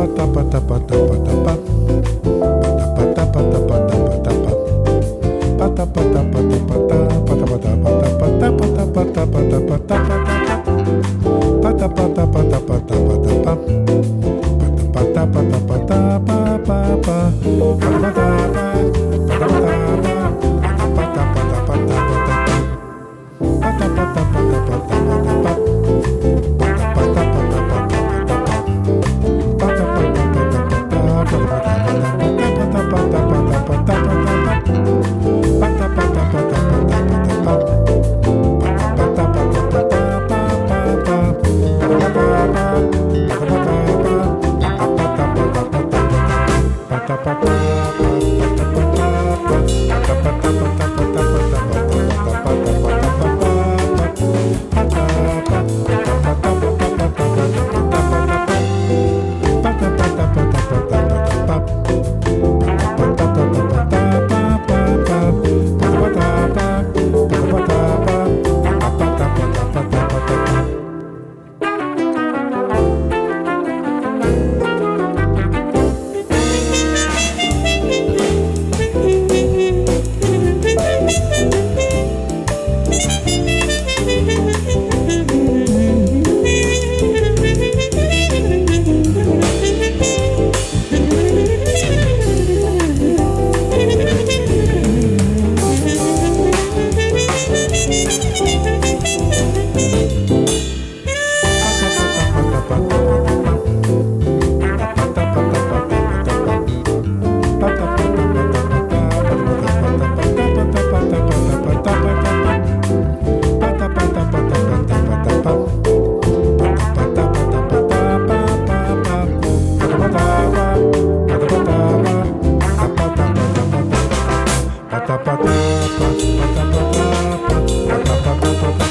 pata pata patapata, patapata, patapata, patapata, patapata.